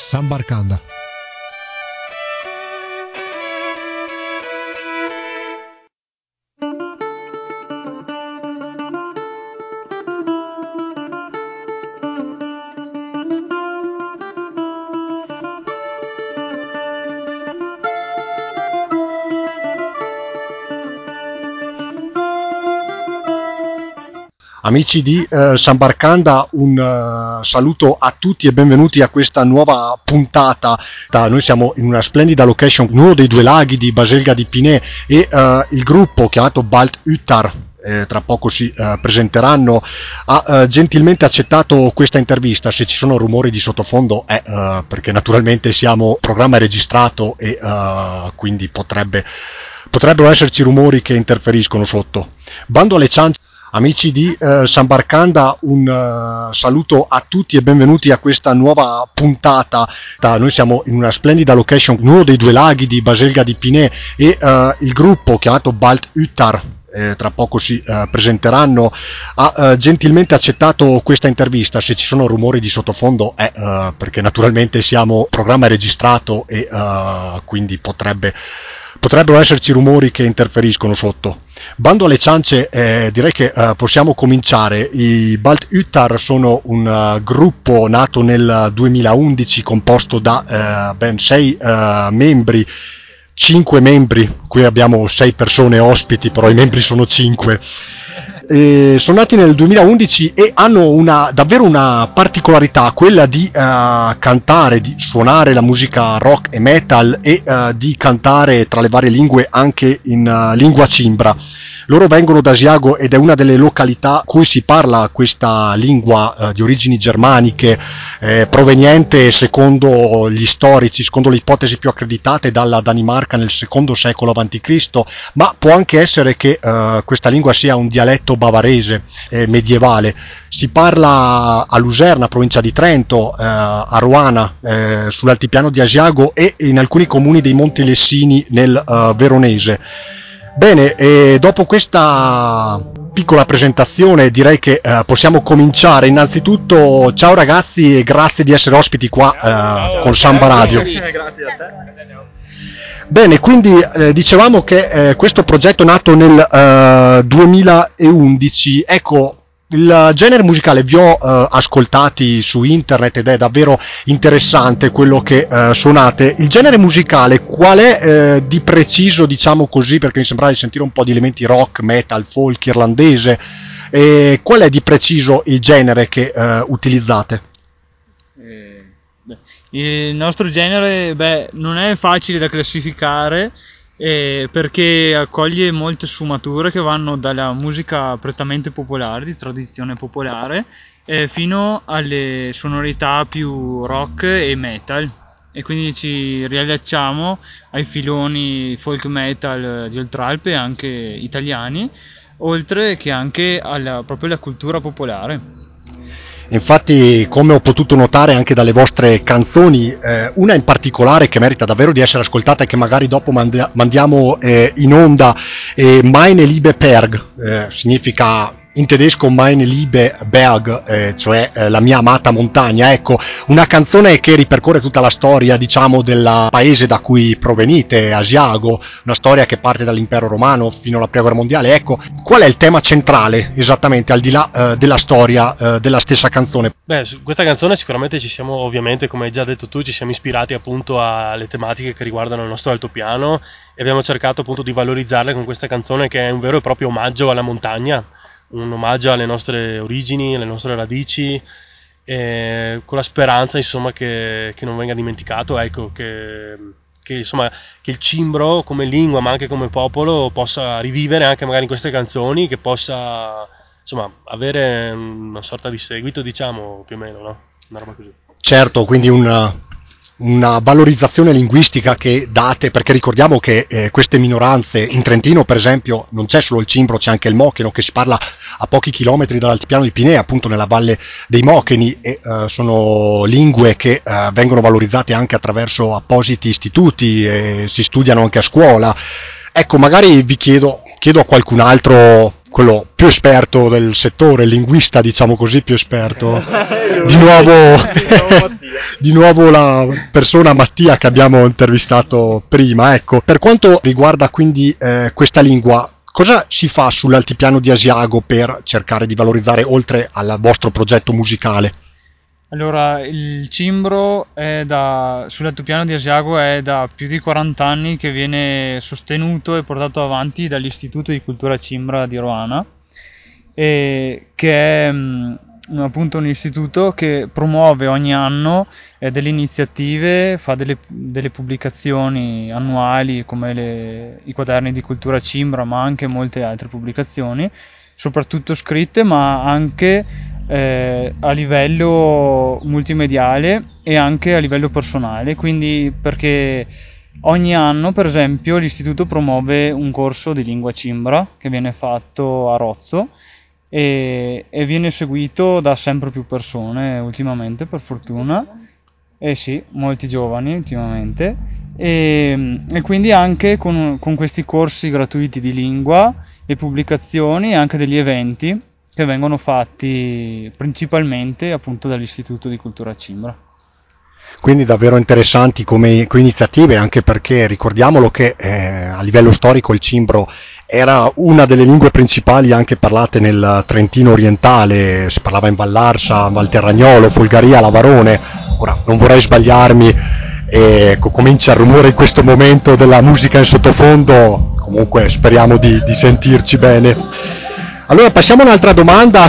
Sambarcanda. Amici di eh, Sambarcanda, un eh, saluto a tutti e benvenuti a questa nuova puntata. Noi siamo in una splendida location, in uno dei due laghi di Baselga di Pinè e eh, il gruppo chiamato Balt Uttar, eh, tra poco si eh, presenteranno, ha eh, gentilmente accettato questa intervista. Se ci sono rumori di sottofondo è eh, perché naturalmente siamo programma registrato e quindi potrebbe, potrebbero esserci rumori che interferiscono sotto. Bando alle ciance. Amici di eh, Sambarcanda, un eh, saluto a tutti e benvenuti a questa nuova puntata. Noi siamo in una splendida location, in uno dei due laghi di Baselga di Pinè e eh, il gruppo chiamato Balt Uttar, eh, tra poco si eh, presenteranno, ha gentilmente accettato questa intervista. Se ci sono rumori di sottofondo è perché naturalmente siamo programma registrato e quindi potrebbe, potrebbero esserci rumori che interferiscono sotto. Bando alle ciance, eh, direi che eh, possiamo cominciare. I Balt Uttar sono un eh, gruppo nato nel 2011 composto da eh, ben sei eh, membri, cinque membri, qui abbiamo sei persone ospiti, però i membri sono cinque. Eh, sono nati nel 2011 e hanno una, davvero una particolarità, quella di eh, cantare, di suonare la musica rock e metal e eh, di cantare tra le varie lingue anche in eh, lingua cimbra. Loro vengono da Asiago ed è una delle località cui si parla questa lingua eh, di origini germaniche, eh, proveniente secondo gli storici, secondo le ipotesi più accreditate dalla Danimarca nel secondo secolo a.C., ma può anche essere che eh, questa lingua sia un dialetto bavarese eh, medievale. Si parla a Luserna, provincia di Trento, eh, a Ruana, eh, sull'altipiano di Asiago e in alcuni comuni dei Monti Lessini nel Veronese. Bene, e dopo questa piccola presentazione direi che eh, possiamo cominciare. Innanzitutto, ciao ragazzi e grazie di essere ospiti qua eh, con Samba Radio. Grazie a te. Bene, quindi eh, dicevamo che eh, questo progetto è nato nel eh, 2011. Ecco, il genere musicale vi ho eh, ascoltati su internet ed è davvero interessante quello che eh, suonate. Il genere musicale qual è eh, di preciso, diciamo così, perché mi sembrava di sentire un po' di elementi rock, metal, folk irlandese. E qual è di preciso il genere che eh, utilizzate? Eh, Il nostro genere beh, non è facile da classificare eh, perché accoglie molte sfumature che vanno dalla musica prettamente popolare, di tradizione popolare, eh, fino alle sonorità più rock e metal. E quindi ci riallacciamo ai filoni folk metal di Oltralpe, anche italiani, oltre che anche alla, proprio alla cultura popolare. Infatti, come ho potuto notare anche dalle vostre canzoni, eh, una in particolare che merita davvero di essere ascoltata e che magari dopo mandi- mandiamo eh, in onda, è Meine Liebe Berg, eh, significa in tedesco Meine Liebe Berg, eh, cioè eh, la mia amata montagna. Ecco, una canzone che ripercorre tutta la storia, diciamo, del paese da cui provenite, Asiago, una storia che parte dall'impero romano fino alla prima guerra mondiale. Ecco, qual è il tema centrale esattamente al di là eh, della storia eh, della stessa canzone? Beh, su questa canzone sicuramente ci siamo, ovviamente, come hai già detto tu, ci siamo ispirati appunto alle tematiche che riguardano il nostro altopiano e abbiamo cercato appunto di valorizzarle con questa canzone che è un vero e proprio omaggio alla montagna, un omaggio alle nostre origini, alle nostre radici, con la speranza insomma che, che non venga dimenticato, ecco, che, che, insomma, che il cimbro come lingua ma anche come popolo possa rivivere anche magari in queste canzoni, che possa insomma avere una sorta di seguito diciamo più o meno, no? Una roba così. Certo, quindi una, una valorizzazione linguistica che date, perché ricordiamo che eh, queste minoranze, in Trentino per esempio, non c'è solo il cimbro, c'è anche il mocheno che si parla a pochi chilometri dall'altipiano di Pinea, appunto nella valle dei Mocheni, e eh, sono lingue che eh, vengono valorizzate anche attraverso appositi istituti, e si studiano anche a scuola. Ecco, magari vi chiedo, chiedo a qualcun altro quello più esperto del settore, linguista diciamo così più esperto, di nuovo, di nuovo la persona Mattia che abbiamo intervistato prima. Ecco, per quanto riguarda quindi eh, questa lingua, cosa si fa sull'altipiano di Asiago per cercare di valorizzare oltre al vostro progetto musicale? Allora, il cimbro da, sull'altopiano di Asiago è da più di 40 anni che viene sostenuto e portato avanti dall'Istituto di Cultura Cimbra di Roana, che è mh, appunto un istituto che promuove ogni anno eh, delle iniziative, fa delle, delle pubblicazioni annuali come le, i quaderni di cultura cimbra, ma anche molte altre pubblicazioni, soprattutto scritte, ma anche eh, a livello multimediale e anche a livello personale, quindi perché ogni anno, per esempio, l'istituto promuove un corso di lingua cimbra che viene fatto a Rozzo e, e viene seguito da sempre più persone ultimamente, per fortuna. Eh sì, molti giovani ultimamente. E, e quindi anche con, con questi corsi gratuiti di lingua e pubblicazioni e anche degli eventi che vengono fatti principalmente appunto dall'Istituto di Cultura Cimbra. Quindi davvero interessanti come, come iniziative, anche perché ricordiamolo che eh, a livello storico il cimbro era una delle lingue principali anche parlate nel Trentino orientale, si parlava in Vallarsa, Valterragnolo, Folgaria, Lavarone. Ora non vorrei sbagliarmi, e comincia il rumore in questo momento della musica in sottofondo, comunque speriamo di, di sentirci bene. Allora passiamo a un'altra domanda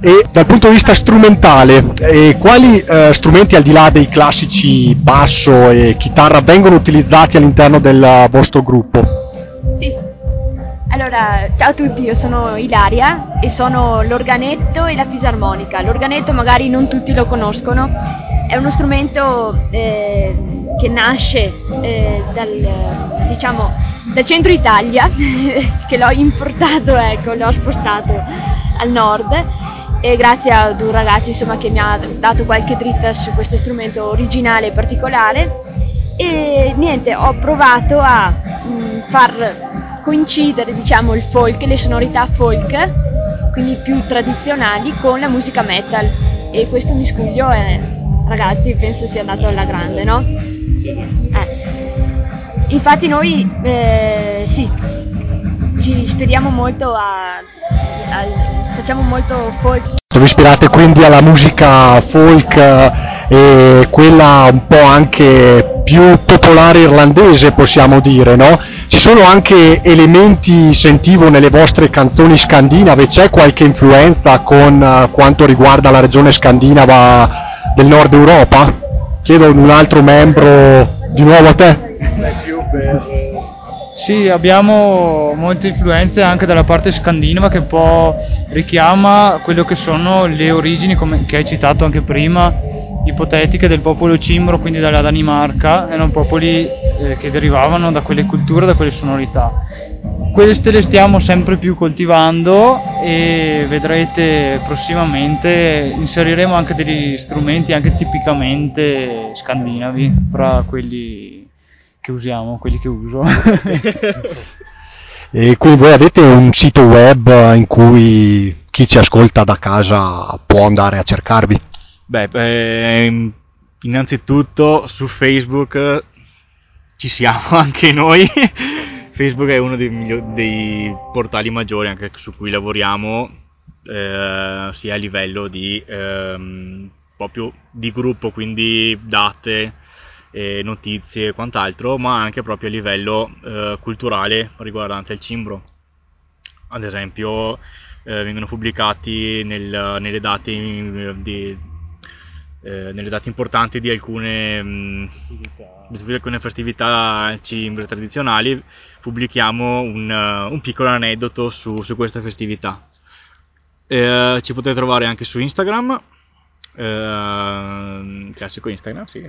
e dal punto di vista strumentale, eh, quali eh, strumenti al di là dei classici basso e chitarra vengono utilizzati all'interno del vostro gruppo? Sì, allora ciao a tutti, io sono Ilaria e sono l'organetto e la fisarmonica. L'organetto magari non tutti lo conoscono, è uno strumento eh, che nasce eh, dal, diciamo, dal centro Italia, che l'ho importato, ecco, l'ho spostato al nord. E grazie ad un ragazzo insomma, che mi ha dato qualche dritta su questo strumento originale e particolare. E niente, ho provato a mh, mm, far coincidere diciamo, il folk, le sonorità folk, quindi più tradizionali, con la musica metal e questo miscuglio è, ragazzi, penso sia andato alla grande, no? Sì, sì. Eh. Infatti noi, eh, sì, ci ispiriamo molto a, a, facciamo molto folk. Vi ispirate quindi alla musica folk eh, e quella un po' anche più popolare irlandese possiamo dire, no? Ci sono anche elementi, sentivo nelle vostre canzoni scandinave, c'è qualche influenza con uh, quanto riguarda la regione scandinava del nord Europa? Chiedo un altro membro di nuovo a te. Sì, abbiamo molte influenze anche dalla parte scandinava che un po' richiama quello che sono le origini, come, che hai citato anche prima, ipotetiche del popolo cimbro, quindi dalla Danimarca, erano popoli eh, che derivavano da quelle culture, da quelle sonorità. Queste le stiamo sempre più coltivando e vedrete prossimamente inseriremo anche degli strumenti anche tipicamente scandinavi fra quelli che usiamo, quelli che uso. e quindi voi avete un sito web in cui chi ci ascolta da casa può andare a cercarvi? Beh, eh, innanzitutto su Facebook ci siamo anche noi. Facebook è uno dei, migliori, dei portali maggiori anche su cui lavoriamo, eh, sia a livello di, ehm, di gruppo, quindi date, eh, notizie e quant'altro, ma anche proprio a livello eh, culturale riguardante il cimbro. Ad esempio, eh, vengono pubblicati nel, nelle, date di, eh, nelle, date importanti di alcune, mh, di alcune festività cimbre tradizionali, pubblichiamo un, uh, un piccolo aneddoto su, su questa festività. Eh, ci potete trovare anche su Instagram Uh, classico Instagram, sì,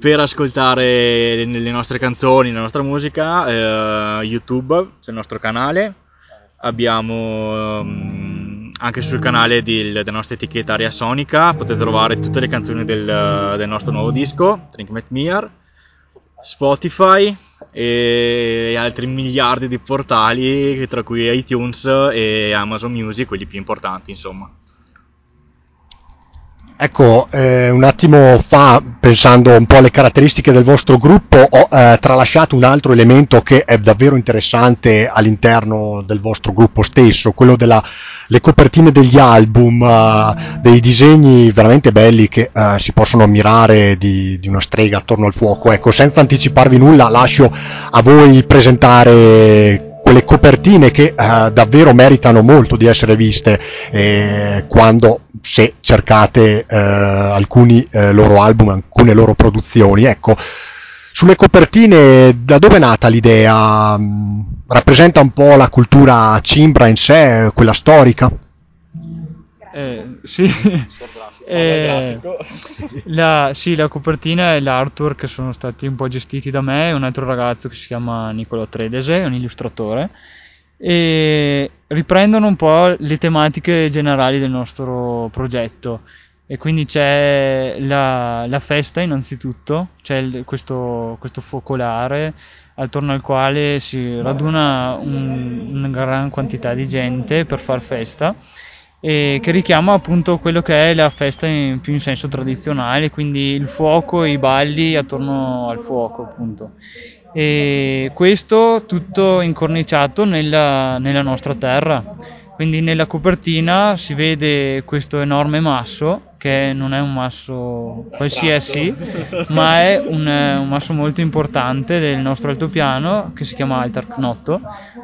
per ascoltare le nostre canzoni, la nostra musica, uh, YouTube, c'è il nostro canale, abbiamo um, anche sul canale di, della nostra etichetta Aria Sonica, potete trovare tutte le canzoni del, del nostro nuovo disco, Drink Met Mear, Spotify e altri miliardi di portali, tra cui iTunes e Amazon Music, quelli più importanti, insomma. Ecco, eh, un attimo fa, pensando un po' alle caratteristiche del vostro gruppo, ho eh, tralasciato un altro elemento che è davvero interessante all'interno del vostro gruppo stesso, quello delle copertine degli album, eh, dei disegni veramente belli che eh, si possono ammirare di, di, una strega attorno al fuoco. Ecco, senza anticiparvi nulla, lascio a voi presentare quelle copertine che eh, davvero meritano molto di essere viste eh, quando se cercate eh, alcuni eh, loro album, alcune loro produzioni. Ecco, sulle copertine da dove è nata l'idea? Mm, rappresenta un po' la cultura cimbra in sé, quella storica? Eh, sì. Eh, la, sì, la copertina e l'artwork sono stati un po' gestiti da me e un altro ragazzo che si chiama Nicolo Tredese, un illustratore, e riprendono un po' le tematiche generali del nostro progetto. E quindi c'è la, la festa innanzitutto, c'è il, questo, questo focolare attorno al quale si raduna un, una gran quantità di gente per far festa e che richiama appunto quello che è la festa in, più in senso tradizionale, quindi il fuoco e i balli attorno al fuoco appunto. E questo tutto incorniciato nella, nella nostra terra. Quindi nella copertina si vede questo enorme masso che non è un masso qualsiasi, ma è un, un, masso molto importante del nostro altopiano che si chiama Altarknotto,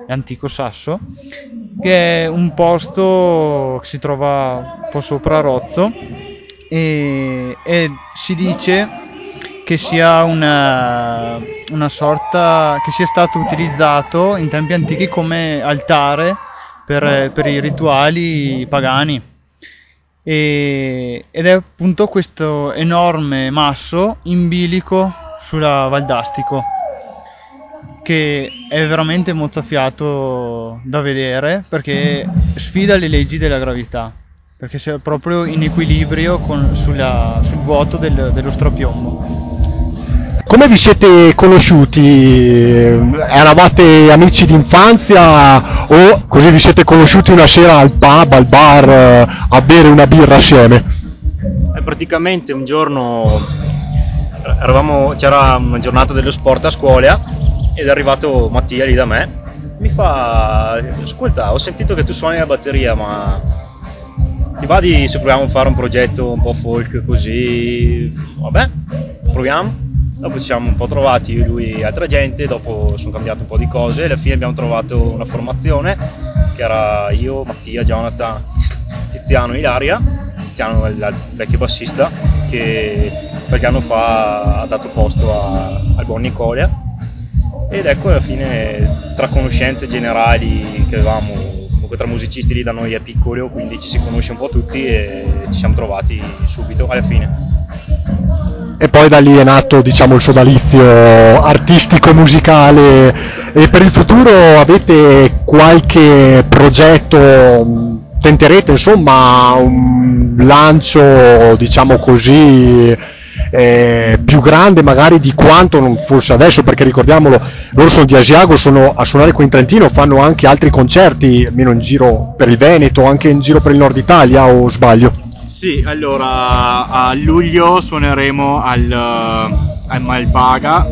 l'antico sasso, che è un posto che si trova un po' sopra Rozzo e, e si dice che sia una, una sorta che sia stato utilizzato in tempi antichi come altare per, per i rituali pagani. E, ed è appunto questo enorme masso in bilico sulla Valdastico che è veramente mozzafiato da vedere perché sfida le leggi della gravità perché sei proprio in equilibrio con, sulla, sul vuoto del, dello strapiombo come vi siete conosciuti? Eravate amici d'infanzia o così vi siete conosciuti una sera al pub, al bar, eh, a bere una birra assieme? Eh, praticamente un giorno eravamo, c'era una giornata dello sport a scuola ed è arrivato Mattia lì da me. Mi fa, ascolta, ho sentito che tu suoni la batteria, ma ti va di se proviamo a fare un progetto un po' folk così? Vabbè, proviamo Dopo ci siamo un po' trovati lui e altra gente, dopo sono cambiate un po' di cose, alla fine abbiamo trovato una formazione che era io, Mattia, Jonathan, Tiziano e Ilaria. Tiziano è il vecchio bassista che qualche anno fa ha dato posto a, al buon Nicolia. Ed ecco alla fine tra conoscenze generali che avevamo comunque tra musicisti lì da noi è piccolo, quindi ci si conosce un po' tutti e ci siamo trovati subito alla fine e poi da lì è nato diciamo il sodalizio artistico musicale. E per il futuro avete qualche progetto tenterete insomma un lancio diciamo così eh, più grande magari di quanto non fosse adesso? Perché ricordiamolo loro sono di Asiago sono a suonare qui in Trentino fanno anche altri concerti almeno in giro per il Veneto anche in giro per il nord Italia o sbaglio sì, allora a luglio suoneremo al, al Malbaga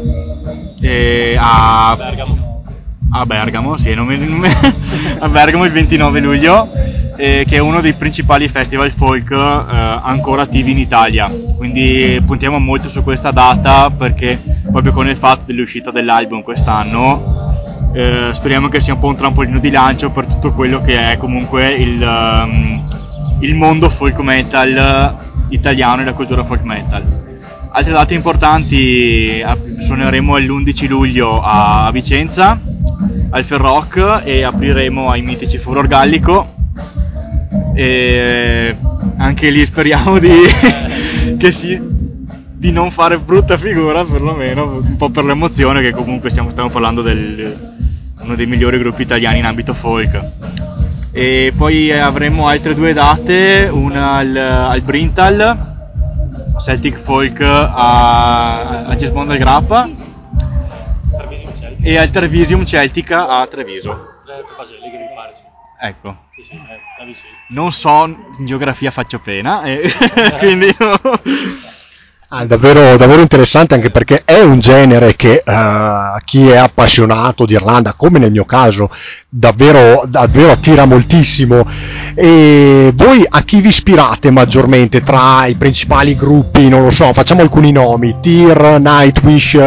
e a Bergamo. A Bergamo, sì, non mi, non mi, a Bergamo il 29 luglio, eh, che è uno dei principali festival folk eh, ancora attivi in Italia. Quindi puntiamo molto su questa data perché proprio con il fatto dell'uscita dell'album quest'anno eh, speriamo che sia un po' un trampolino di lancio per tutto quello che è comunque il, um, il mondo folk metal italiano e la cultura folk metal. Altre date importanti, suoneremo l'11 luglio a Vicenza, al Ferroc e apriremo ai mitici Furor Gallico e anche lì speriamo di, si, di non fare brutta figura perlomeno, un po' per l'emozione che comunque stiamo, stiamo parlando di uno dei migliori gruppi italiani in ambito folk e poi avremo altre due date, una al, al Brintal, Celtic Folk a, a Cismon del Grappa e al Trevisium Celtica a Treviso. Ecco, eh, non so, in geografia faccio pena, e quindi no. Ah, davvero, davvero interessante anche perché è un genere che eh, chi è appassionato di Irlanda, come nel mio caso, davvero, davvero attira moltissimo. E voi a chi vi ispirate maggiormente tra i principali gruppi? Non lo so, facciamo alcuni nomi: Tyr, Nightwish,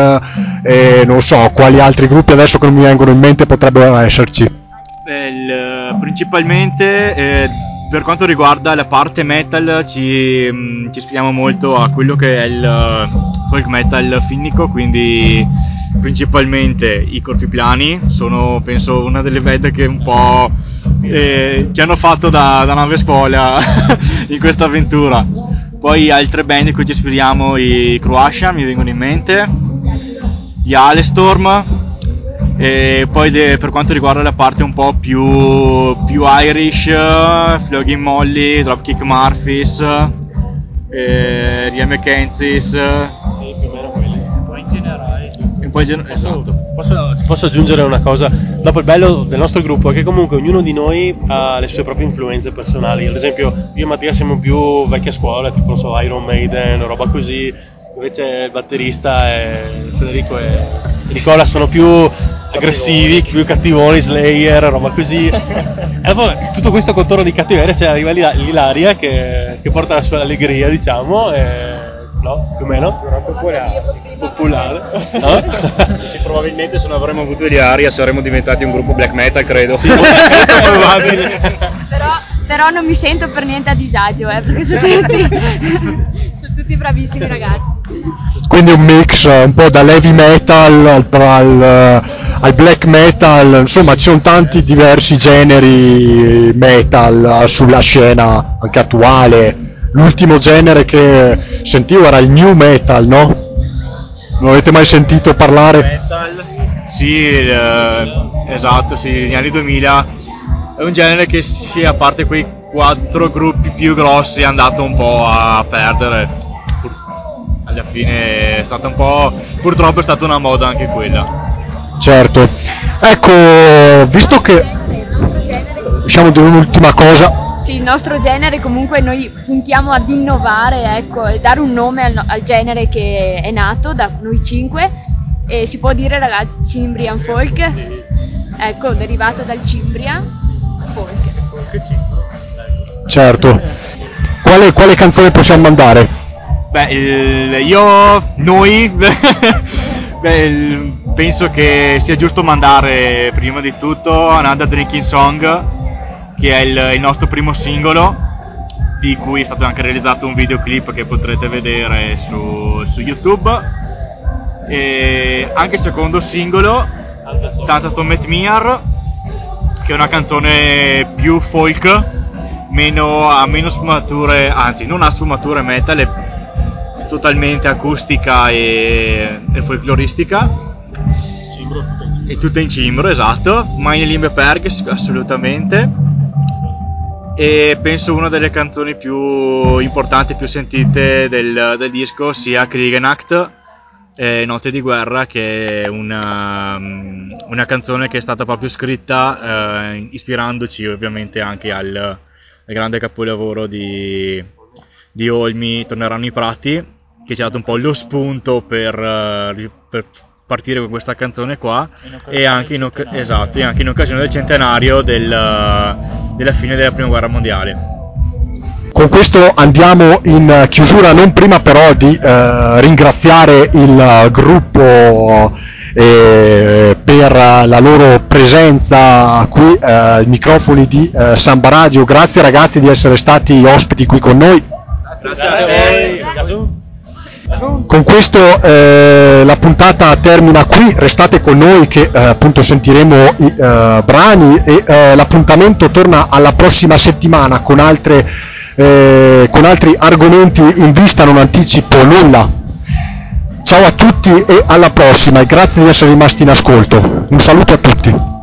eh, non so quali altri gruppi adesso che non mi vengono in mente potrebbero esserci. Beh, il- principalmente eh, per quanto riguarda la parte metal ci, mh, ci ispiriamo molto a quello che è il eh, folk metal finnico, quindi principalmente i corpi plani sono penso una delle band che un po' eh, ci hanno fatto da, da nave scuola in questa avventura. Poi altre band in cui ci ispiriamo, i Croatia mi vengono in mente, gli Alestorm, e poi de- per quanto riguarda la parte un po' più, più Irish, eh, Flogging Molly, Dropkick Murphys, eh, Ria McKenzie's, eh, Sì, più o meno quelli. Poi in generale. e poi gen- esatto. Posso, posso aggiungere una cosa? Dopo il bello del nostro gruppo è che comunque ognuno di noi ha le sue proprie influenze personali. Ad esempio, io e Mattia siamo più vecchia scuola, tipo non so, Iron Maiden, roba così. Invece il batterista e Federico e Nicola sono più aggressivi, più cattivoni, Slayer, roba così. E dopo tutto questo contorno di cattiveria se arriva l'Ila- l'Ilaria che, che porta la sua allegria, diciamo, e, no? Più o meno. Popolare. No? Probabilmente se non avremmo avuto gli Aria saremmo diventati un gruppo black metal, credo. probabile. Però, però non mi sento per niente a disagio, eh, perché sono tutti, sono tutti bravissimi ragazzi. Quindi un mix eh, un po' dall'heavy metal al, al, al black metal, insomma ci sono tanti diversi generi metal eh, sulla scena anche attuale. L'ultimo genere che sentivo era il new metal, no? Non avete mai sentito parlare? Metal, sì, eh, esatto, sì, negli anni 2000 è un genere che sì, a parte quei quattro gruppi più grossi è andato un po' a perdere. Alla fine è stata un po', purtroppo è stata una moda anche quella. Certo. Ecco, visto che diciamo di un'ultima cosa, Sì, il nostro genere comunque noi puntiamo ad innovare, ecco, e dare un nome al, al genere che è nato da noi cinque e si può dire ragazzi Cimbrian Folk, ecco, derivato dal Cimbria Folk. certo. Quale, quale canzone possiamo mandare? Beh, il- io, noi, beh, il- penso che sia giusto mandare prima di tutto Another Drinking Song, che è il, il nostro primo singolo, di cui è stato anche realizzato un videoclip che potrete vedere su, su YouTube. E anche il secondo singolo, Thunderstorm at Mear, che è una canzone più folk, meno, ha meno sfumature, anzi non ha sfumature metal, è totalmente acustica e, e folcloristica. E tutta in cimbro, esatto. Meine Limbe Perges, assolutamente. E penso una delle canzoni più importanti, più sentite del, del disco sia Kriegenacht, eh, Notte di guerra, che è una, mm, una canzone che è stata proprio scritta eh, ispirandoci ovviamente anche al, al grande capolavoro di, di Olmi, Torneranno i Prati, che ci ha dato un po' lo spunto per, eh, per partire con questa canzone qua e anche in, oc- esatto, e anche in occasione del centenario del, della fine della prima guerra mondiale. Con questo andiamo in eh, chiusura, non prima però di eh, ringraziare il eh, gruppo eh, per la loro presenza qui eh, ai microfoni di eh, Samba Radio. Grazie ragazzi di essere stati ospiti qui con noi. Grazie a voi. Con questo eh, la puntata termina qui, restate con noi che eh, appunto sentiremo i eh, brani e eh, l'appuntamento torna alla prossima settimana con, altre, eh, con altri argomenti in vista, non anticipo nulla. Ciao a tutti e alla prossima e grazie di essere rimasti in ascolto. Un saluto a tutti.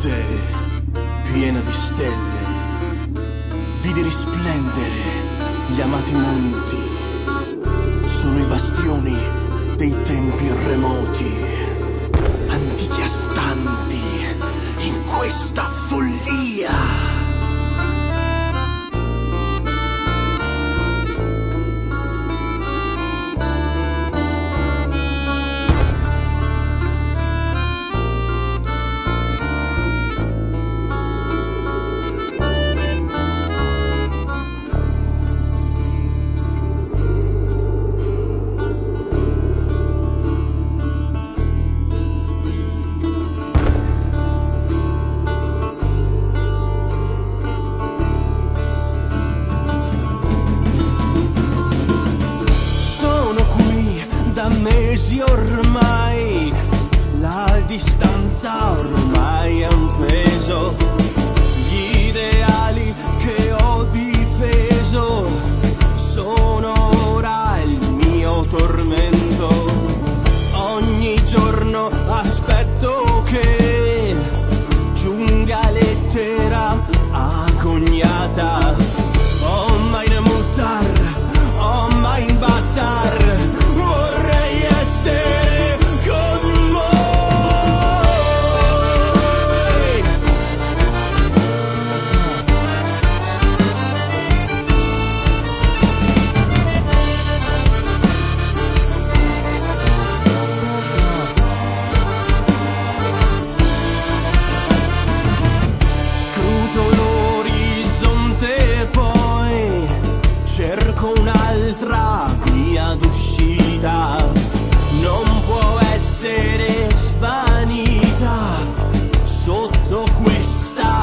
notte piena di stelle vide risplendere gli amati monti. Sono i bastioni dei tempi remoti antichi astanti in questa follia. Da mesi ormai, la distanza ormai è un peso, cerco un'altra via d'uscita. Non può essere svanita sotto questa